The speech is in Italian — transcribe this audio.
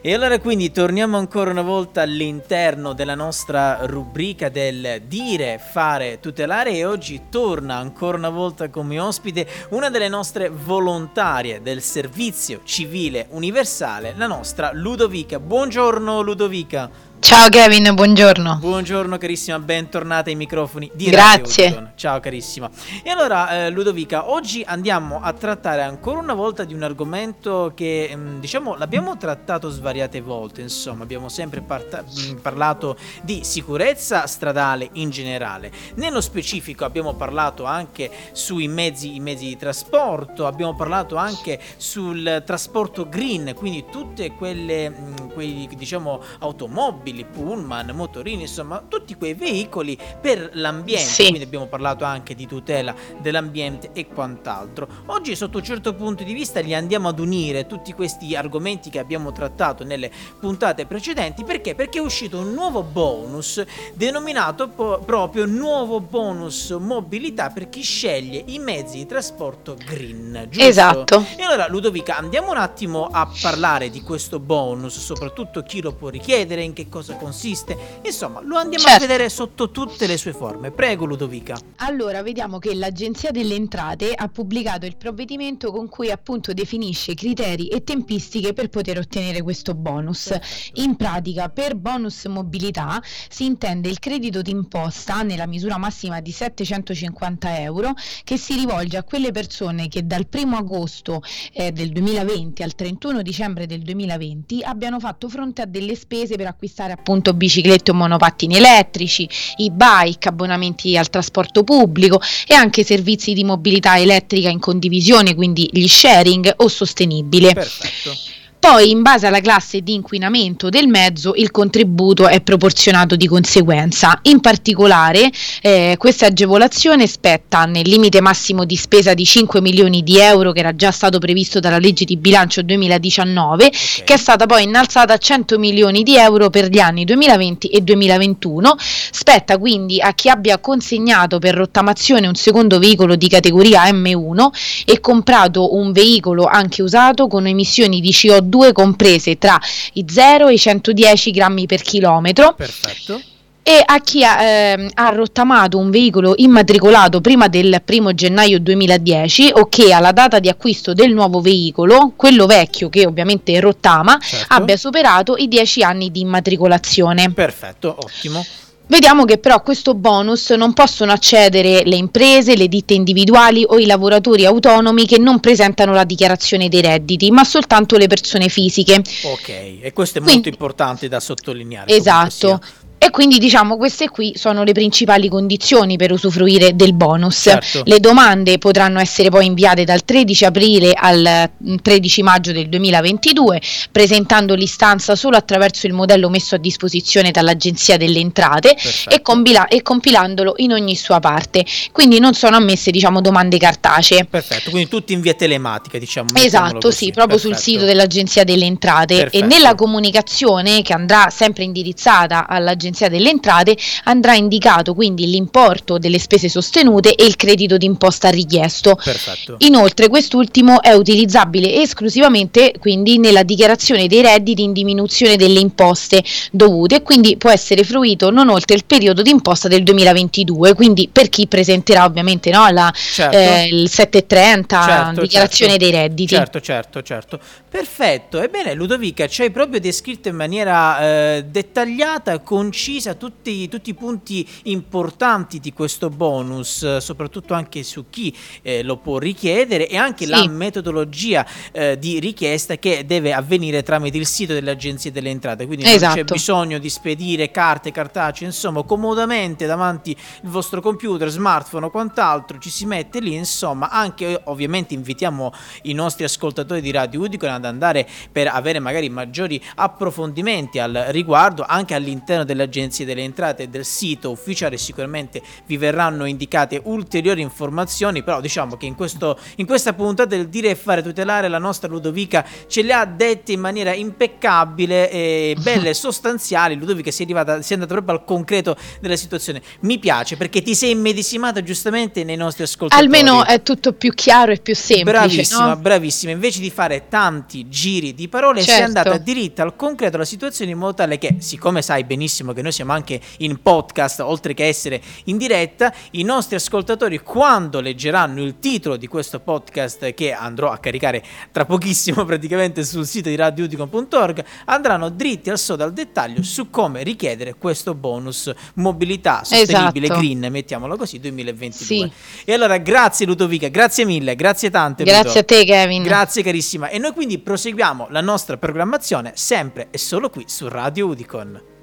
E allora quindi torniamo ancora una volta all'interno della nostra rubrica del dire, fare, tutelare e oggi torna ancora una volta come ospite una delle nostre volontarie del servizio civile universale, la nostra Ludovica. Buongiorno Ludovica. Ciao Kevin, buongiorno. Buongiorno carissima, bentornata ai microfoni di Grazie. Ciao carissima. E allora eh, Ludovica, oggi andiamo a trattare ancora una volta di un argomento che mh, diciamo l'abbiamo trattato svariate volte, insomma, abbiamo sempre parta- mh, parlato di sicurezza stradale in generale. Nello specifico abbiamo parlato anche sui mezzi, mezzi di trasporto, abbiamo parlato anche sul trasporto green, quindi tutte quelle mh, quei diciamo automobili automobili, pullman, motorini, insomma tutti quei veicoli per l'ambiente, sì. quindi abbiamo parlato anche di tutela dell'ambiente e quant'altro. Oggi sotto un certo punto di vista li andiamo ad unire tutti questi argomenti che abbiamo trattato nelle puntate precedenti perché? Perché è uscito un nuovo bonus denominato po- proprio nuovo bonus mobilità per chi sceglie i mezzi di trasporto green, giusto? Esatto. E allora Ludovica andiamo un attimo a parlare di questo bonus, soprattutto chi lo può richiedere, in che cosa cosa consiste. Insomma, lo andiamo certo. a vedere sotto tutte le sue forme. Prego Ludovica. Allora, vediamo che l'Agenzia delle Entrate ha pubblicato il provvedimento con cui appunto definisce criteri e tempistiche per poter ottenere questo bonus. Perfetto. In pratica, per bonus mobilità si intende il credito d'imposta nella misura massima di 750 euro che si rivolge a quelle persone che dal 1 agosto eh, del 2020 al 31 dicembre del 2020 abbiano fatto fronte a delle spese per acquistare acquistare appunto biciclette o monopattini elettrici, e-bike, abbonamenti al trasporto pubblico e anche servizi di mobilità elettrica in condivisione, quindi gli sharing o sostenibile. Perfetto. Poi, in base alla classe di inquinamento del mezzo, il contributo è proporzionato di conseguenza. In particolare, eh, questa agevolazione spetta nel limite massimo di spesa di 5 milioni di euro che era già stato previsto dalla legge di bilancio 2019, okay. che è stata poi innalzata a 100 milioni di euro per gli anni 2020 e 2021. Spetta quindi a chi abbia consegnato per rottamazione un secondo veicolo di categoria M1 e comprato un veicolo anche usato con emissioni di CO2 due comprese tra i 0 e i 110 grammi per chilometro. Perfetto e a chi ha, eh, ha, rottamato un veicolo immatricolato prima del 1 gennaio 2010 o che alla data di acquisto del nuovo veicolo, quello vecchio che ovviamente rottama, certo. abbia superato i 10 anni di immatricolazione. Perfetto, ottimo. Vediamo che però a questo bonus non possono accedere le imprese, le ditte individuali o i lavoratori autonomi che non presentano la dichiarazione dei redditi, ma soltanto le persone fisiche. Ok, e questo è Quindi, molto importante da sottolineare. Esatto. E quindi diciamo queste qui sono le principali condizioni per usufruire del bonus. Certo. Le domande potranno essere poi inviate dal 13 aprile al 13 mm, maggio del 2022, presentando l'istanza solo attraverso il modello messo a disposizione dall'Agenzia delle Entrate e, compila- e, compilandolo in ogni sua parte. Quindi non sono ammesse diciamo domande cartacee. Perfetto, quindi tutti in via telematica diciamo. Esatto, sì, proprio Perfetto. sul sito dell'Agenzia delle Entrate Perfetto. e nella comunicazione che andrà sempre indirizzata all'Agenzia dell'Agenzia delle Entrate andrà indicato quindi l'importo delle spese sostenute e il credito d'imposta richiesto. Perfetto. Inoltre quest'ultimo è utilizzabile esclusivamente quindi nella dichiarazione dei redditi in diminuzione delle imposte dovute e quindi può essere fruito non oltre il periodo d'imposta del 2022, quindi per chi presenterà ovviamente no, la, certo. eh, il 730 certo, dichiarazione certo. dei redditi. Certo, certo, certo. Perfetto. Ebbene Ludovica, ci hai proprio descritto in maniera eh, dettagliata, concisa concisa tutti, tutti, i punti importanti di questo bonus, soprattutto anche su chi eh, lo può richiedere e anche sì. la metodologia eh, di richiesta che deve avvenire tramite il sito dell'Agenzia delle Entrate. Quindi esatto. non c'è esatto. bisogno di spedire carte, cartacee, insomma, comodamente davanti il vostro computer, smartphone o quant'altro, ci si mette lì, insomma, anche ovviamente invitiamo i nostri ascoltatori di Radio Udicon ad andare per avere magari maggiori approfondimenti al riguardo anche all'interno dell'Agenzia dell'Agenzia delle Entrate e del sito ufficiale sicuramente vi verranno indicate ulteriori informazioni, però diciamo che in, questo, in questa puntata del dire e fare tutelare la nostra Ludovica ce le ha dette in maniera impeccabile, e belle e sostanziali. Ludovica si è, arrivata, si è andata proprio al concreto della situazione. Mi piace perché ti sei immedesimata giustamente nei nostri ascoltatori. Almeno è tutto più chiaro e più semplice. Bravissima, no? bravissima. Invece di fare tanti giri di parole, certo. sei andata diritta al concreto della situazione in modo tale che, siccome sai benissimo che noi siamo anche in podcast, oltre che essere in diretta, i nostri ascoltatori, quando leggeranno il titolo di questo podcast che andrò a caricare tra pochissimo praticamente sul sito di radiouticon.org, andranno dritti al sodo al dettaglio su come richiedere questo bonus mobilità sostenibile esatto. green, mettiamolo così, 2022. Sì. E allora grazie Ludovica, grazie mille, grazie tante. Grazie Ludo. a te Kevin. Grazie carissima. E noi quindi proseguiamo la nostra programmazione sempre e solo qui su Radio Udicon.